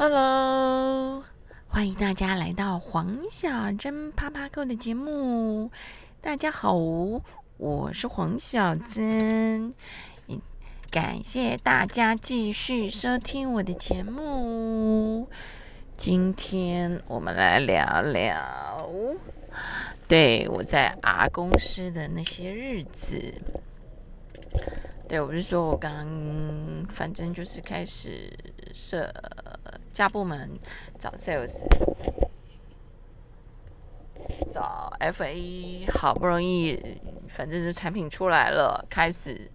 Hello，欢迎大家来到黄小珍啪啪扣的节目。大家好，我是黄小珍，感谢大家继续收听我的节目。今天我们来聊聊，对我在 R 公司的那些日子。对，我是说我刚，反正就是开始设加部门，找 sales，找 FA，好不容易，反正就产品出来了，开始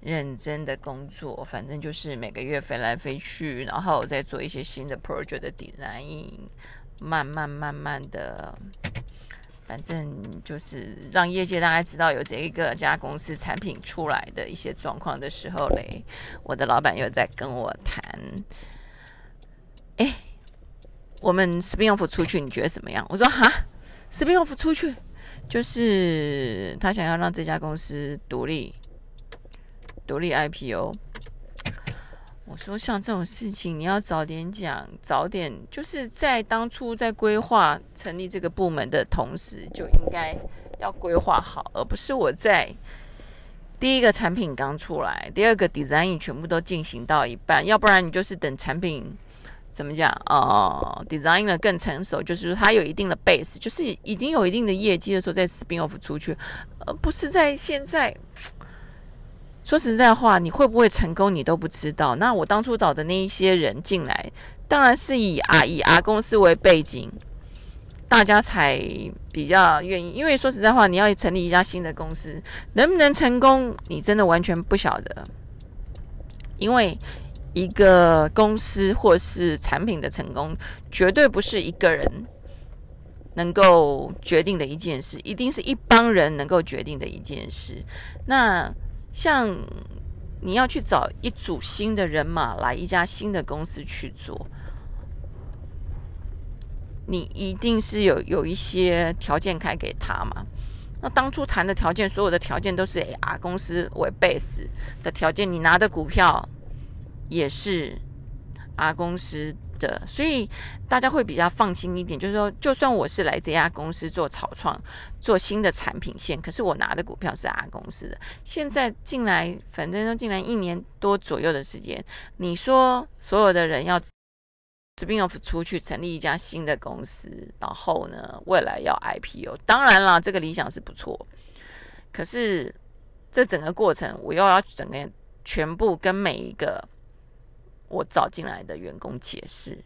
认真的工作，反正就是每个月飞来飞去，然后再做一些新的 project 的 design，慢慢慢慢的。反正就是让业界大概知道有这一个家公司产品出来的一些状况的时候嘞，我的老板又在跟我谈，哎，我们 spin off 出去你觉得怎么样？我说哈，spin off 出去就是他想要让这家公司独立，独立 IPO。我说像这种事情，你要早点讲，早点就是在当初在规划成立这个部门的同时，就应该要规划好，而不是我在第一个产品刚出来，第二个 design 全部都进行到一半，要不然你就是等产品怎么讲啊？designer 更成熟，就是说它有一定的 base，就是已经有一定的业绩的时候再 spin off 出去，而不是在现在。说实在话，你会不会成功，你都不知道。那我当初找的那一些人进来，当然是以啊以 R 公司为背景，大家才比较愿意。因为说实在话，你要成立一家新的公司，能不能成功，你真的完全不晓得。因为一个公司或是产品的成功，绝对不是一个人能够决定的一件事，一定是一帮人能够决定的一件事。那像你要去找一组新的人马来一家新的公司去做，你一定是有有一些条件开给他嘛？那当初谈的条件，所有的条件都是以 R 公司为 base 的条件，你拿的股票也是 R 公司。的，所以大家会比较放心一点，就是说，就算我是来这家公司做草创、做新的产品线，可是我拿的股票是 R 公司的。现在进来，反正都进来一年多左右的时间，你说所有的人要 spin off 出去成立一家新的公司，然后呢，未来要 IPO，当然了，这个理想是不错，可是这整个过程，我又要整个全部跟每一个。我找进来的员工解释，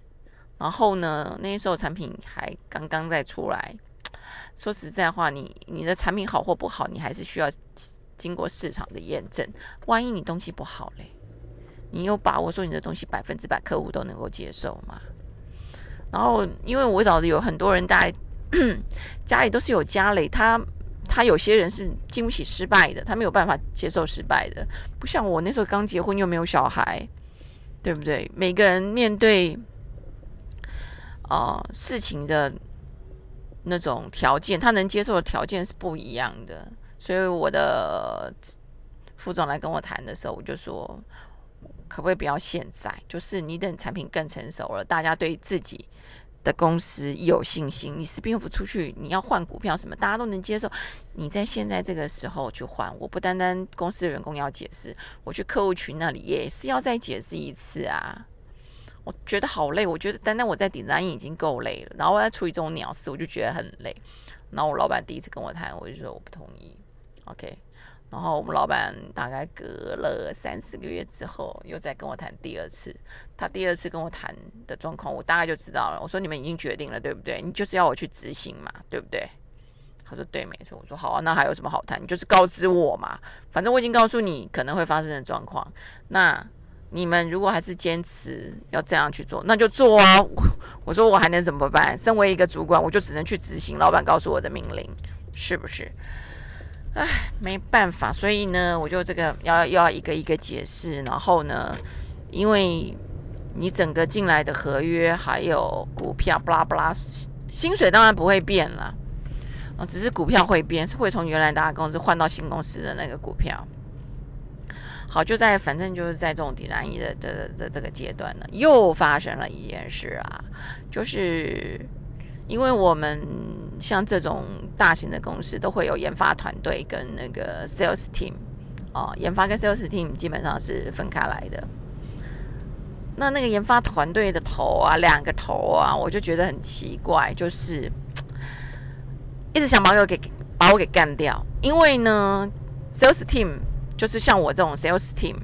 然后呢，那时候产品还刚刚在出来。说实在话，你你的产品好或不好，你还是需要经过市场的验证。万一你东西不好嘞，你有把握说你的东西百分之百客户都能够接受吗？然后，因为我找的有很多人，大家里都是有家累，他他有些人是经不起失败的，他没有办法接受失败的，不像我那时候刚结婚又没有小孩。对不对？每个人面对哦事情的那种条件，他能接受的条件是不一样的。所以我的副总来跟我谈的时候，我就说，可不可以不要现在？就是你等产品更成熟了，大家对自己。的公司有信心，你 spin off 出去，你要换股票什么，大家都能接受。你在现在这个时候去换，我不单单公司的员工要解释，我去客户群那里也是要再解释一次啊。我觉得好累，我觉得单单我在顶单已经够累了，然后我再处理这种鸟事，我就觉得很累。然后我老板第一次跟我谈，我就说我不同意。OK。然后我们老板大概隔了三四个月之后，又再跟我谈第二次。他第二次跟我谈的状况，我大概就知道了。我说：“你们已经决定了，对不对？你就是要我去执行嘛，对不对？”他说：“对，没错。”我说：“好啊，那还有什么好谈？你就是告知我嘛。反正我已经告诉你可能会发生的状况。那你们如果还是坚持要这样去做，那就做啊。”我说：“我还能怎么办？身为一个主管，我就只能去执行老板告诉我的命令，是不是？”唉，没办法，所以呢，我就这个要要一个一个解释，然后呢，因为你整个进来的合约还有股票，不拉不拉，薪水当然不会变了，只是股票会变，会从原来大家公司换到新公司的那个股票。好，就在反正就是在这种抵难易的的的这个阶段呢，又发生了一件事啊，就是因为我们像这种大型的公司都会有研发团队跟那个 sales team 哦，研发跟 sales team 基本上是分开来的。那那个研发团队的头啊，两个头啊，我就觉得很奇怪，就是一直想把我给把我给干掉，因为呢，sales team。就是像我这种 sales team，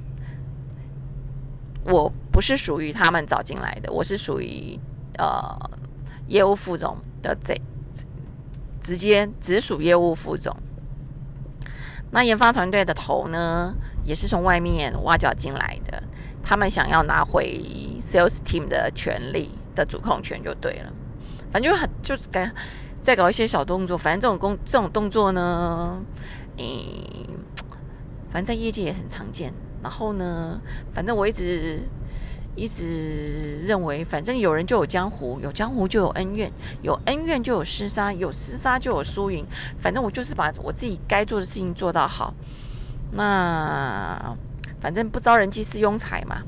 我不是属于他们找进来的，我是属于呃业务副总的这直接直属业务副总。那研发团队的头呢，也是从外面挖角进来的，他们想要拿回 sales team 的权利的主控权就对了。反正就很就是该再搞一些小动作，反正这种工这种动作呢，嗯。反正在业界也很常见。然后呢，反正我一直一直认为，反正有人就有江湖，有江湖就有恩怨，有恩怨就有厮杀，有厮杀就有输赢。反正我就是把我自己该做的事情做到好。那反正不招人忌是庸才嘛，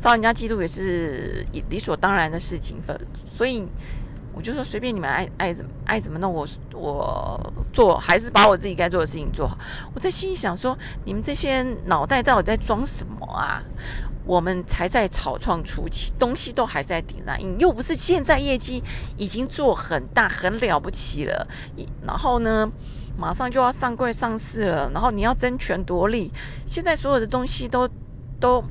招人家嫉妒也是理所当然的事情。所以。我就说随便你们爱爱怎么爱怎么弄，我我做还是把我自己该做的事情做好。我在心里想说，你们这些脑袋到底在装什么啊？我们才在草创初期，东西都还在顶上，又不是现在业绩已经做很大很了不起了。然后呢，马上就要上柜上市了，然后你要争权夺利，现在所有的东西都都。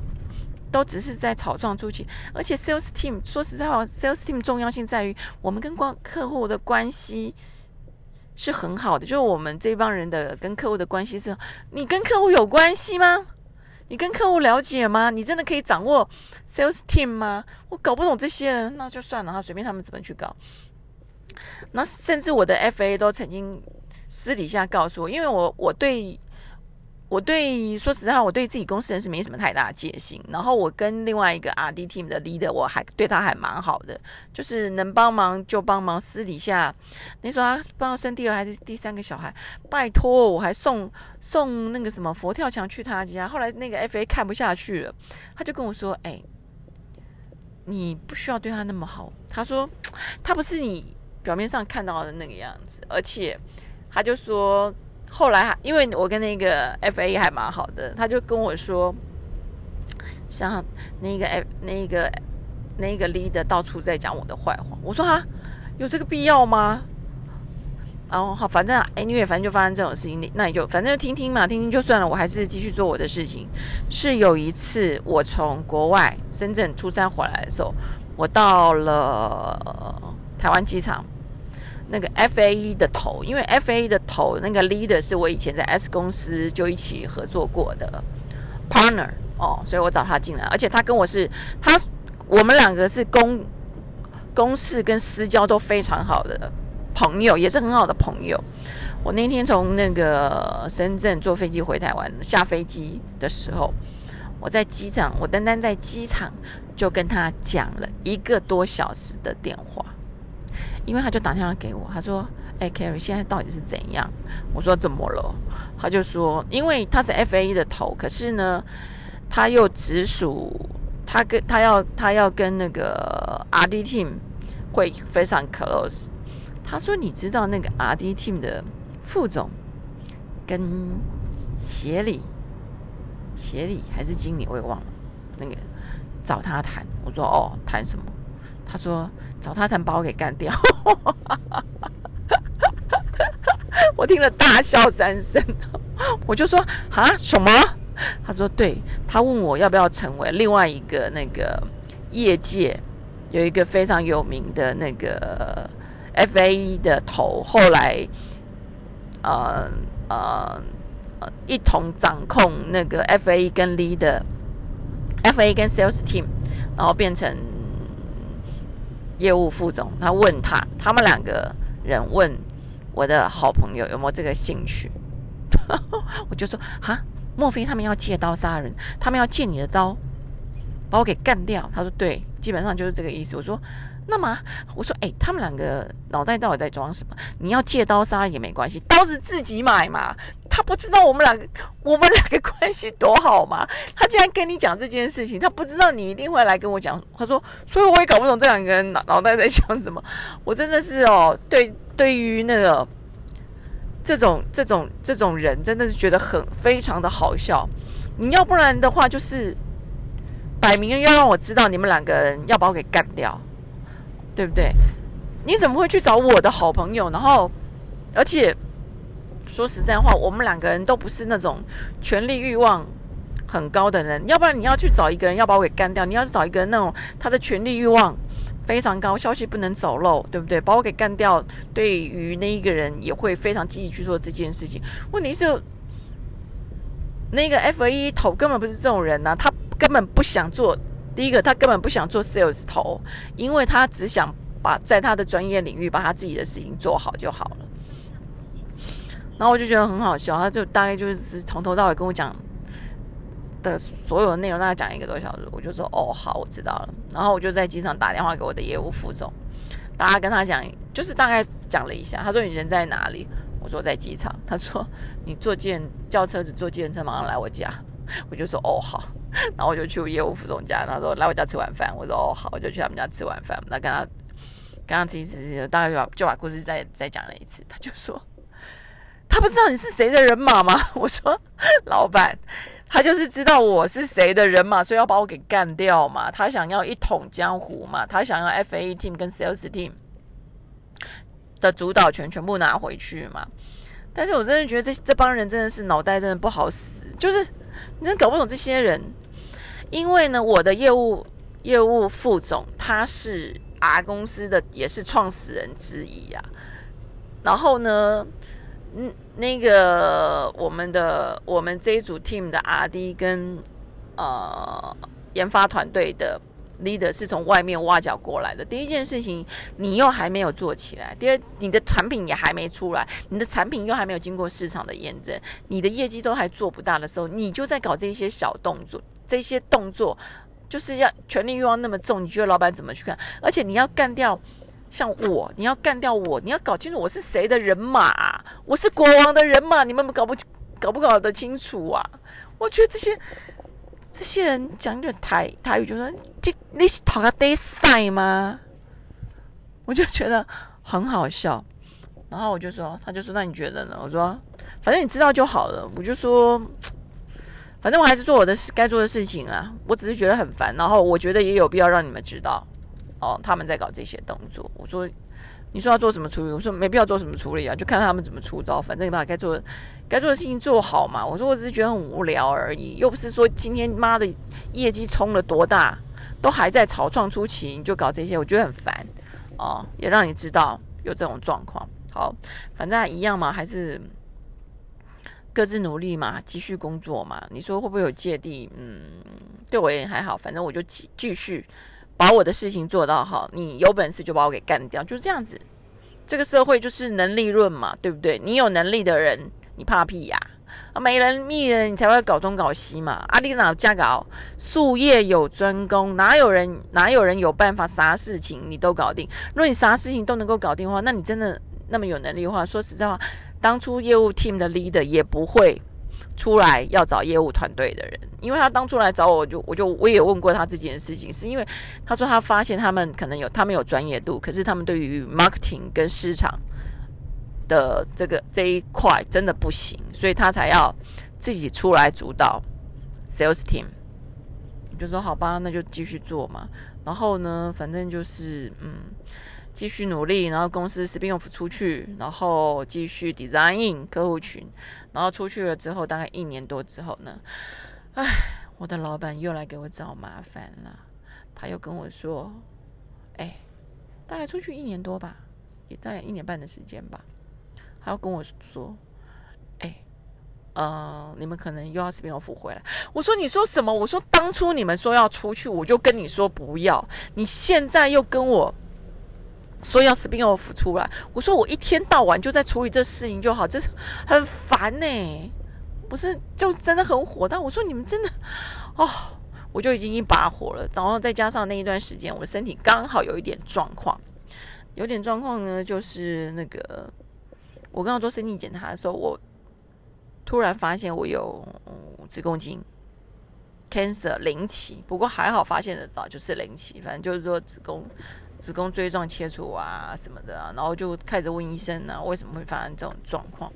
都只是在草创初期，而且 sales team 说实在话，sales team 重要性在于我们跟光客户的关系是很好的，就是我们这帮人的跟客户的关系是，你跟客户有关系吗？你跟客户了解吗？你真的可以掌握 sales team 吗？我搞不懂这些人，那就算了，哈，随便他们怎么去搞。那甚至我的 FA 都曾经私底下告诉我，因为我我对。我对说实在话，我对自己公司人是没什么太大戒心。然后我跟另外一个 R D team 的 leader，我还对他还蛮好的，就是能帮忙就帮忙。私底下，你说他帮我生第二还是第三个小孩，拜托，我还送送那个什么佛跳墙去他家。后来那个 F A 看不下去了，他就跟我说：“哎，你不需要对他那么好。”他说：“他不是你表面上看到的那个样子。”而且他就说。后来，因为我跟那个 F A 还蛮好的，他就跟我说，像那个 F 那个那个 leader 到处在讲我的坏话。我说哈，有这个必要吗？然后好，反正 anyway，反正就发生这种事情，那你就反正就听听嘛，听听就算了。我还是继续做我的事情。是有一次我从国外深圳出差回来的时候，我到了台湾机场。那个 FAE 的头，因为 FAE 的头那个 leader 是我以前在 S 公司就一起合作过的 partner 哦，所以我找他进来，而且他跟我是他，我们两个是公公事跟私交都非常好的朋友，也是很好的朋友。我那天从那个深圳坐飞机回台湾，下飞机的时候，我在机场，我单单在机场就跟他讲了一个多小时的电话。因为他就打电话给我，他说：“哎，Carrie，现在到底是怎样？”我说：“怎么了？”他就说：“因为他是 F A 的头，可是呢，他又直属他跟他要他要跟那个 R D team 会非常 close。”他说：“你知道那个 R D team 的副总跟协理、协理还是经理，我也忘了，那个找他谈。”我说：“哦，谈什么？”他说：“找他谈，把我给干掉。”我听了大笑三声。我就说：“啊，什么？”他说：“对。”他问我要不要成为另外一个那个业界有一个非常有名的那个 FAE 的头，后来呃呃一同掌控那个 F A 跟 leader F A 跟 sales team，然后变成。业务副总，他问他，他们两个人问我的好朋友有没有这个兴趣，我就说哈，莫非他们要借刀杀人？他们要借你的刀，把我给干掉？他说对，基本上就是这个意思。我说那么，我说哎，他们两个脑袋到底在装什么？你要借刀杀人也没关系，刀子自己买嘛，他不知道我们两个我们两个关系多好吗？他竟然跟你讲这件事情，他不知道你一定会来跟我讲。他说，所以我也搞不懂这两个人脑脑袋在想什么。我真的是哦，对，对于那个这种这种这种人，真的是觉得很非常的好笑。你要不然的话，就是摆明了要让我知道你们两个人要把我给干掉，对不对？你怎么会去找我的好朋友？然后，而且。说实在话，我们两个人都不是那种权力欲望很高的人，要不然你要去找一个人要把我给干掉，你要找一个那种他的权力欲望非常高，消息不能走漏，对不对？把我给干掉，对于那一个人也会非常积极去做这件事情。问题是，那个 F A 头根本不是这种人呐，他根本不想做。第一个，他根本不想做 sales 头，因为他只想把在他的专业领域把他自己的事情做好就好了。然后我就觉得很好笑，他就大概就是从头到尾跟我讲的所有的内容，大概讲一个多小时。我就说哦，好，我知道了。然后我就在机场打电话给我的业务副总，大家跟他讲，就是大概讲了一下。他说你人在哪里？我说在机场。他说你坐电叫车子坐电车马上来我家。我就说哦好。然后我就去我业务副总家，他说来我家吃晚饭。我说哦好，我就去他们家吃晚饭。那跟他刚刚其实大概就把就把故事再再讲了一次。他就说。他不知道你是谁的人马吗？我说，老板，他就是知道我是谁的人马，所以要把我给干掉嘛。他想要一统江湖嘛，他想要 F A team 跟 Sales team 的主导权全部拿回去嘛。但是我真的觉得这这帮人真的是脑袋真的不好使，就是你真搞不懂这些人。因为呢，我的业务业务副总他是 R 公司的，也是创始人之一呀。然后呢？嗯，那个我们的我们这一组 team 的 R&D 跟呃研发团队的 leader 是从外面挖角过来的。第一件事情，你又还没有做起来；第二，你的产品也还没出来，你的产品又还没有经过市场的验证，你的业绩都还做不大的时候，你就在搞这些小动作。这些动作就是要权力欲望那么重，你觉得老板怎么去看？而且你要干掉。像我，你要干掉我，你要搞清楚我是谁的人马，我是国王的人马，你们搞不搞不搞得清楚啊？我觉得这些这些人讲点台台语，就说这你是讨个得赛吗？我就觉得很好笑。然后我就说，他就说那你觉得呢？我说反正你知道就好了。我就说，反正我还是做我的事该做的事情啊。我只是觉得很烦，然后我觉得也有必要让你们知道。哦，他们在搞这些动作。我说，你说要做什么处理？我说没必要做什么处理啊，就看他们怎么出招。反正你把该做该做的事情做好嘛。我说我只是觉得很无聊而已，又不是说今天妈的业绩冲了多大，都还在草创初期你就搞这些，我觉得很烦哦。也让你知道有这种状况。好，反正一样嘛，还是各自努力嘛，继续工作嘛。你说会不会有芥蒂？嗯，对我也还好，反正我就继继续。把我的事情做到好，你有本事就把我给干掉，就是这样子。这个社会就是能力论嘛，对不对？你有能力的人，你怕屁呀？没能力的人，你才会搞东搞西嘛。阿丽娜加搞术业有专攻，哪有人哪有人有办法啥事情你都搞定？如果你啥事情都能够搞定的话，那你真的那么有能力的话，说实在话，当初业务 team 的 leader 也不会。出来要找业务团队的人，因为他当初来找我，就我就我也问过他这件事情，是因为他说他发现他们可能有他们有专业度，可是他们对于 marketing 跟市场的这个这一块真的不行，所以他才要自己出来主导 sales team。就说好吧，那就继续做嘛。然后呢，反正就是嗯。继续努力，然后公司 spin off 出去，然后继续 design 客户群，然后出去了之后，大概一年多之后呢，唉，我的老板又来给我找麻烦了。他又跟我说，哎，大概出去一年多吧，也大概一年半的时间吧。他要跟我说，哎，呃，你们可能又要 spin off 回来。我说，你说什么？我说，当初你们说要出去，我就跟你说不要。你现在又跟我。说要 spin off 出来，我说我一天到晚就在处理这事情就好，这是很烦呢，不是就真的很火。但我说你们真的哦，我就已经一把火了。然后再加上那一段时间，我的身体刚好有一点状况，有点状况呢，就是那个我刚刚做身体检查的时候，我突然发现我有子宫颈 cancer 零期，不过还好发现的早，就是零期，反正就是说子宫子宫锥状切除啊什么的啊，然后就开始问医生呢，为什么会发生这种状况？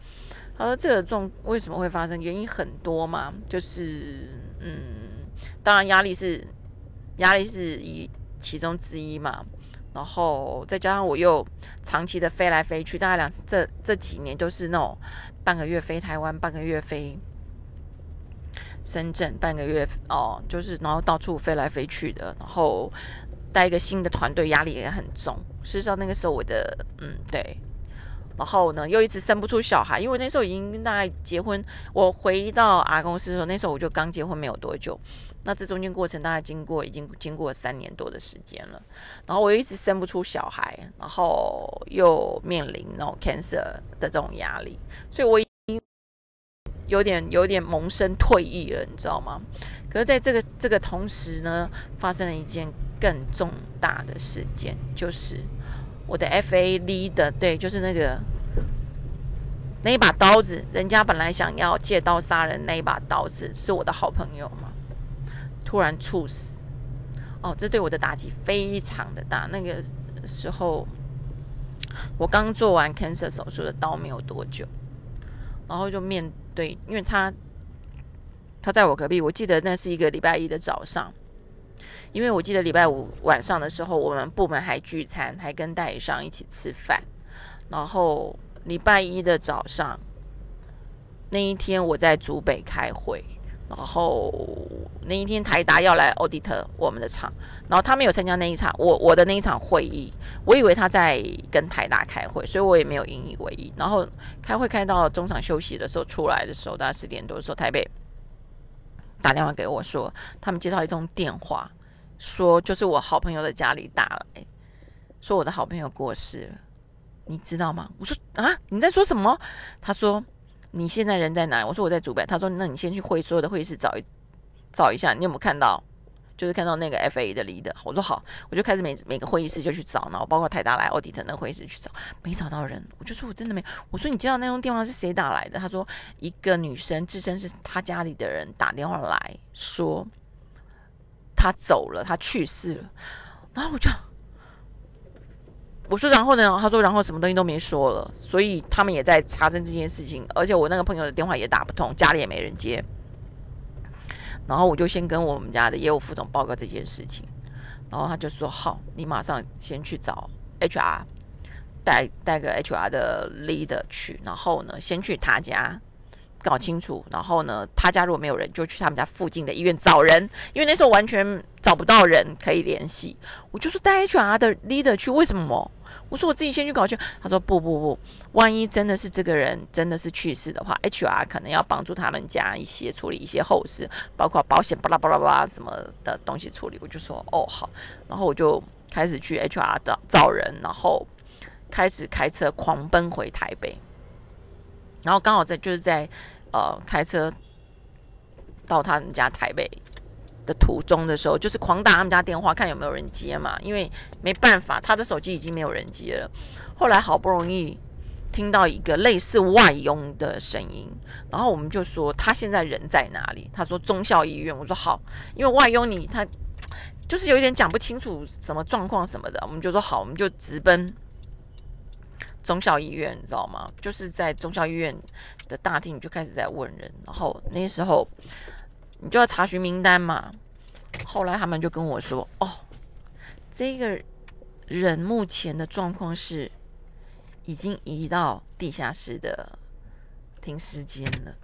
他说这个状为什么会发生？原因很多嘛，就是嗯，当然压力是压力是一其中之一嘛。然后再加上我又长期的飞来飞去，大概两这这几年都是那种半个月飞台湾，半个月飞深圳，半个月哦，就是然后到处飞来飞去的，然后带一个新的团队，压力也很重。事实上那个时候我的嗯对，然后呢又一直生不出小孩，因为那时候已经大概结婚，我回到阿公司的时候，那时候我就刚结婚没有多久。那这中间过程大概经过已经经过三年多的时间了，然后我一直生不出小孩，然后又面临那种 cancer 的这种压力，所以我已经有点有点萌生退役了，你知道吗？可是在这个这个同时呢，发生了一件更重大的事件，就是我的 FA leader，对，就是那个那一把刀子，人家本来想要借刀杀人那一把刀子，是我的好朋友嘛。突然猝死，哦，这对我的打击非常的大。那个时候，我刚做完 cancer 手术的刀没有多久，然后就面对，因为他他在我隔壁，我记得那是一个礼拜一的早上，因为我记得礼拜五晚上的时候，我们部门还聚餐，还跟代理商一起吃饭，然后礼拜一的早上那一天，我在竹北开会。然后那一天台达要来 audit 我们的厂，然后他没有参加那一场我我的那一场会议，我以为他在跟台达开会，所以我也没有引以为意。然后开会开到中场休息的时候出来的时候，大概十点多的时候，台北打电话给我说，他们接到一通电话，说就是我好朋友的家里打来，说我的好朋友过世了，你知道吗？我说啊，你在说什么？他说。你现在人在哪？我说我在主北。他说：“那你先去会所有的会议室找一找一下，你有没有看到？就是看到那个 F A 的 leader。”我说好，我就开始每每个会议室就去找，然后包括台大来奥迪特那会议室去找，没找到人。我就说我真的没。我说你接到那通电话是谁打来的？他说一个女生自称是他家里的人打电话来说他走了，他去世了。然后我就。我说，然后呢？他说，然后什么东西都没说了，所以他们也在查证这件事情。而且我那个朋友的电话也打不通，家里也没人接。然后我就先跟我们家的业务副总报告这件事情，然后他就说：“好，你马上先去找 HR，带带个 HR 的 leader 去，然后呢，先去他家。”搞清楚，然后呢，他家如果没有人，就去他们家附近的医院找人，因为那时候完全找不到人可以联系。我就说带 HR 的 leader 去，为什么？我说我自己先去搞去。他说不不不，万一真的是这个人真的是去世的话，HR 可能要帮助他们家一些处理一些后事，包括保险巴拉巴拉巴拉什么的东西处理。我就说哦好，然后我就开始去 HR 找找人，然后开始开车狂奔回台北，然后刚好在就是在。呃，开车到他们家台北的途中的时候，就是狂打他们家电话，看有没有人接嘛。因为没办法，他的手机已经没有人接了。后来好不容易听到一个类似外佣的声音，然后我们就说他现在人在哪里？他说中校医院。我说好，因为外佣你他就是有一点讲不清楚什么状况什么的，我们就说好，我们就直奔。中校医院，你知道吗？就是在中校医院的大厅，就开始在问人，然后那时候你就要查询名单嘛。后来他们就跟我说：“哦，这个人目前的状况是已经移到地下室的停尸间了。”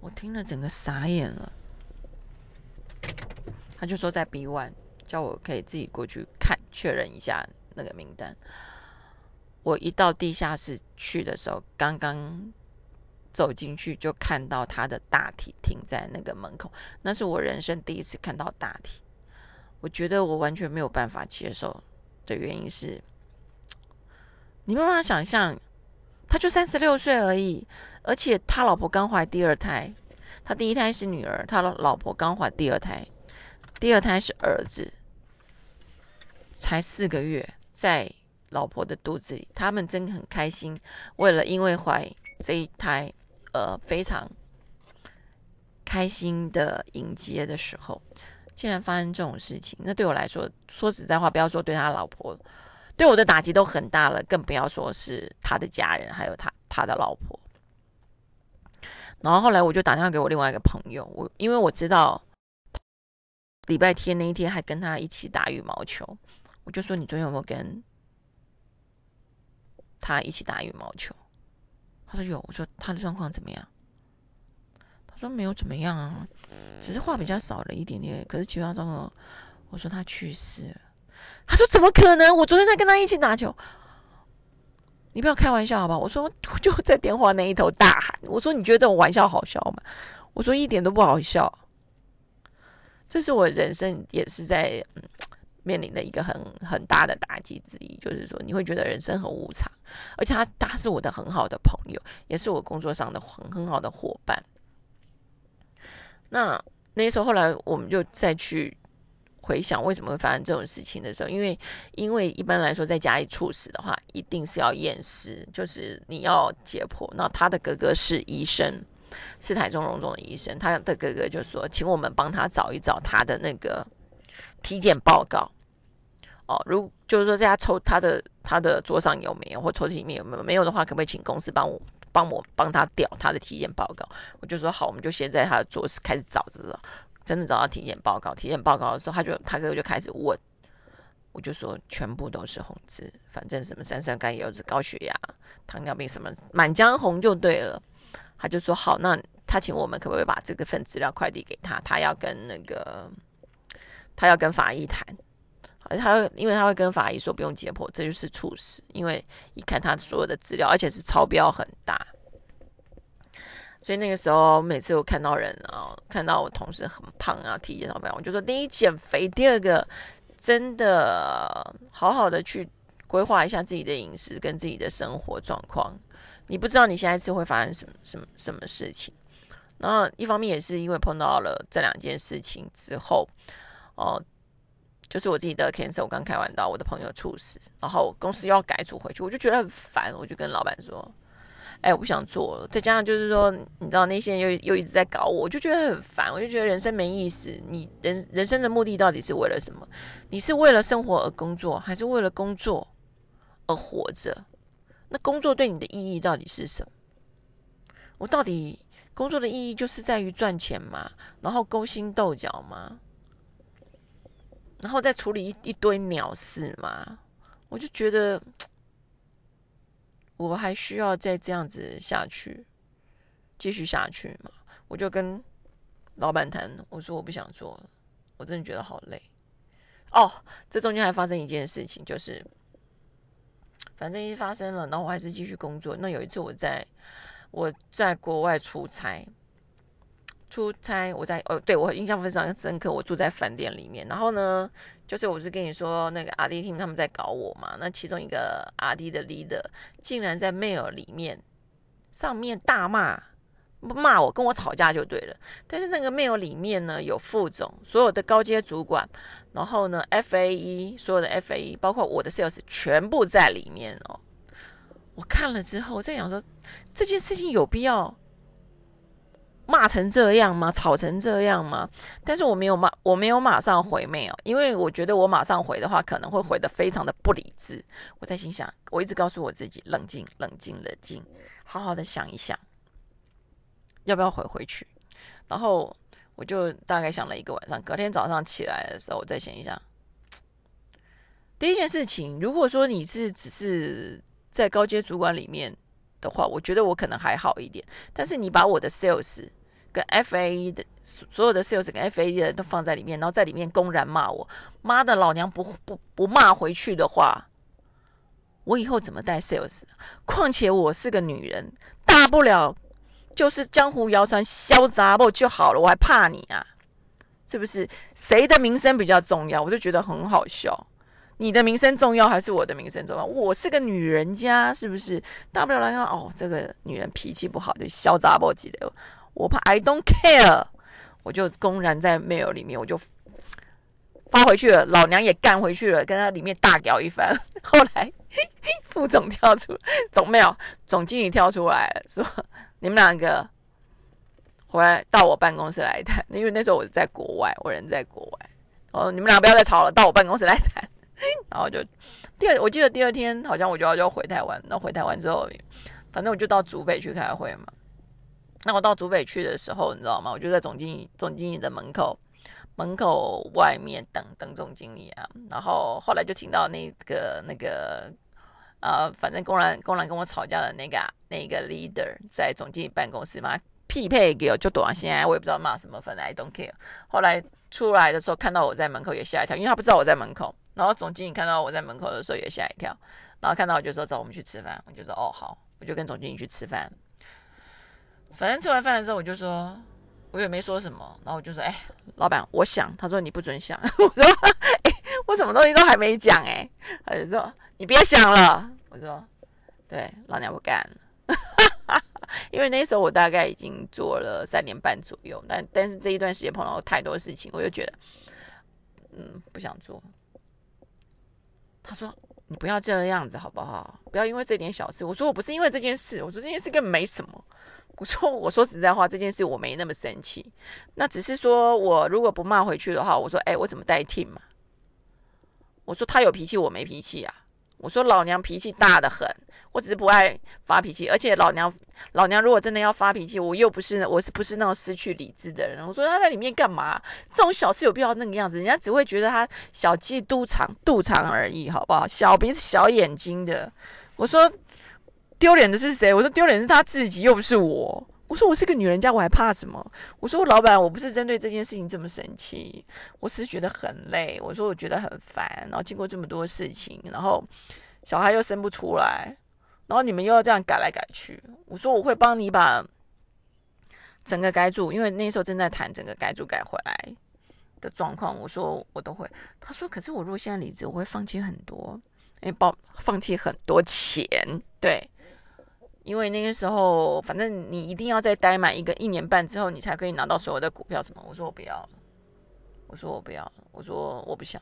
我听了整个傻眼了。他就说在 B one。叫我可以自己过去看确认一下那个名单。我一到地下室去的时候，刚刚走进去就看到他的大体停在那个门口，那是我人生第一次看到大体。我觉得我完全没有办法接受的原因是，你没办法想象，他就三十六岁而已，而且他老婆刚怀第二胎，他第一胎是女儿，他老婆刚怀第二胎，第二胎是儿子。才四个月，在老婆的肚子里，他们真的很开心，为了因为怀这一胎，呃，非常开心的迎接的时候，竟然发生这种事情，那对我来说，说实在话，不要说对他老婆，对我的打击都很大了，更不要说是他的家人，还有他他的老婆。然后后来我就打电话给我另外一个朋友，我因为我知道礼拜天那一天还跟他一起打羽毛球，我就说你昨天有没有跟他一起打羽毛球？他说有。我说他的状况怎么样？他说没有怎么样啊，只是话比较少了一点点。可是其他状况，我说他去世。他说怎么可能？我昨天在跟他一起打球。你不要开玩笑好吧？我说我就在电话那一头大喊，我说你觉得这种玩笑好笑吗？我说一点都不好笑。这是我人生也是在嗯面临的一个很很大的打击之一，就是说你会觉得人生很无常，而且他他是我的很好的朋友，也是我工作上的很很好的伙伴。那那时候后来我们就再去。回想为什么会发生这种事情的时候，因为因为一般来说在家里猝死的话，一定是要验尸，就是你要解剖。那他的哥哥是医生，是台中荣总的医生，他的哥哥就说，请我们帮他找一找他的那个体检报告。哦，如就是说在他抽他的他的桌上有没有，或抽屉里面有没有？没有的话，可不可以请公司帮我帮我帮他调他的体检报告？我就说好，我们就先在他的桌子开始找着了。真的找到体检报告，体检报告的时候，他就他哥哥就开始问，我就说全部都是红字，反正什么三酸甘油脂、高血压、糖尿病什么满江红就对了。他就说好，那他请我们可不可以把这个份资料快递给他？他要跟那个他要跟法医谈，他因为他会跟法医说不用解剖，这就是猝死，因为一看他所有的资料，而且是超标很大。所以那个时候，每次我看到人啊，看到我同事很胖啊，体检超标，我就说：第一减肥，第二个真的好好的去规划一下自己的饮食跟自己的生活状况。你不知道你下一次会发生什么什么什么事情。然后一方面也是因为碰到了这两件事情之后，哦，就是我自己的 cancer，我刚开完刀，我的朋友猝死，然后公司又要改组回去，我就觉得很烦，我就跟老板说。哎，我不想做了。再加上就是说，你知道那些人又又一直在搞我，我就觉得很烦。我就觉得人生没意思。你人人生的目的到底是为了什么？你是为了生活而工作，还是为了工作而活着？那工作对你的意义到底是什么？我到底工作的意义就是在于赚钱吗？然后勾心斗角吗？然后再处理一一堆鸟事嘛？我就觉得。我还需要再这样子下去，继续下去嘛？我就跟老板谈，我说我不想做了，我真的觉得好累。哦，这中间还发生一件事情，就是反正已经发生了，然后我还是继续工作。那有一次我在我在国外出差。出差，我在哦，对我印象非常深刻。我住在饭店里面，然后呢，就是我是跟你说那个阿迪听他们在搞我嘛。那其中一个阿迪的 leader 竟然在 mail 里面上面大骂骂我，跟我吵架就对了。但是那个 mail 里面呢，有副总、所有的高阶主管，然后呢，FAE 所有的 FAE，包括我的 sales 全部在里面哦。我看了之后，我在想说，这件事情有必要？骂成这样吗？吵成这样吗？但是我没有骂，我没有马上回没有，因为我觉得我马上回的话，可能会回的非常的不理智。我在心想，我一直告诉我自己冷静、冷静、冷静，好好的想一想，要不要回回去。然后我就大概想了一个晚上，隔天早上起来的时候，我再想一想。第一件事情，如果说你是只是在高阶主管里面。的话，我觉得我可能还好一点。但是你把我的 sales 跟 FA 的所有的 sales 跟 FA 的都放在里面，然后在里面公然骂我，妈的老娘不不不骂回去的话，我以后怎么带 sales？况且我是个女人，大不了就是江湖谣传嚣杂不就好了，我还怕你啊？是不是？谁的名声比较重要？我就觉得很好笑。你的名声重要还是我的名声重要？我是个女人家，是不是？大不了来看哦，这个女人脾气不好，就嚣张不羁的。我怕 I don't care，我就公然在 mail 里面我就发回去了，老娘也干回去了，跟他里面大屌一番。后来副总跳出，总没有，总经理跳出来说：“你们两个回来到我办公室来谈，因为那时候我在国外，我人在国外。哦，你们俩不要再吵了，到我办公室来谈。然后就第二，我记得第二天好像我就要就要回台湾。那回台湾之后，反正我就到竹北去开会嘛。那我到竹北去的时候，你知道吗？我就在总经理总经理的门口。”门口外面等等总经理啊，然后后来就听到那个那个呃，反正公然公然跟我吵架的那个那个 leader 在总经理办公室嘛，匹配给我就躲到现在我也不知道骂什么，粉 I don't care。后来出来的时候看到我在门口也吓一跳，因为他不知道我在门口。然后总经理看到我在门口的时候也吓一跳，然后看到我就说走，我们去吃饭。我就说哦好，我就跟总经理去吃饭。反正吃完饭的时候我就说。我也没说什么，然后我就说：“哎，老板，我想。”他说：“你不准想。”我说：“哎，我什么东西都还没讲。”哎，他就说：“你别想了。”我说：“对，老娘不干了。”因为那时候我大概已经做了三年半左右，但但是这一段时间碰到太多事情，我就觉得，嗯，不想做。他说：“你不要这样子好不好？不要因为这点小事。”我说：“我不是因为这件事。”我说：“这件事根本没什么。”我 说，我说实在话，这件事我没那么生气，那只是说我如果不骂回去的话，我说，哎，我怎么代替嘛？我说他有脾气，我没脾气啊。我说老娘脾气大的很，我只是不爱发脾气，而且老娘老娘如果真的要发脾气，我又不是我是不是那种失去理智的人？我说他在里面干嘛？这种小事有必要那个样子？人家只会觉得他小鸡肚肠肚肠而已，好不好？小鼻子小眼睛的。我说。丢脸的是谁？我说丢脸是他自己，又不是我。我说我是个女人家，我还怕什么？我说老板，我不是针对这件事情这么生气，我只是觉得很累。我说我觉得很烦，然后经过这么多事情，然后小孩又生不出来，然后你们又要这样改来改去。我说我会帮你把整个改组，因为那时候正在谈整个改组改回来的状况。我说我都会。他说可是我如果现在离职，我会放弃很多，因为包放弃很多钱，对。因为那个时候，反正你一定要再待满一个一年半之后，你才可以拿到所有的股票。什么？我说我不要了，我说我不要了，我说我不想。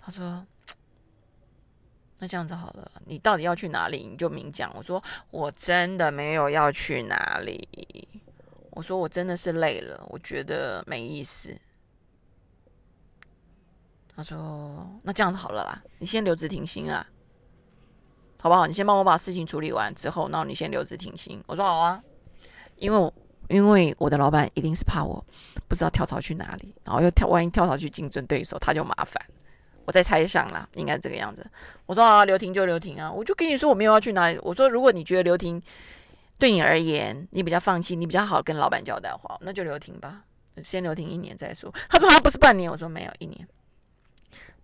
他说：“那这样子好了，你到底要去哪里？你就明讲。”我说：“我真的没有要去哪里。”我说：“我真的是累了，我觉得没意思。”他说：“那这样子好了啦，你先留职停薪啊。”好不好？你先帮我把事情处理完之后，然后你先留职停薪。我说好啊，因为因为我的老板一定是怕我不知道跳槽去哪里，然后又跳，万一跳槽去竞争对手，他就麻烦。我在猜想啦，应该这个样子。我说啊，留停就留停啊，我就跟你说我没有要去哪里。我说如果你觉得留停对你而言你比较放弃，你比较好跟老板交代话，那就留停吧，先留停一年再说。他说他不是半年，我说没有一年。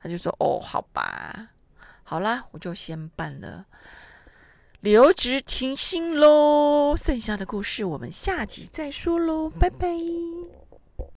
他就说哦，好吧。好啦，我就先办了留职停薪喽。剩下的故事我们下集再说喽，拜拜。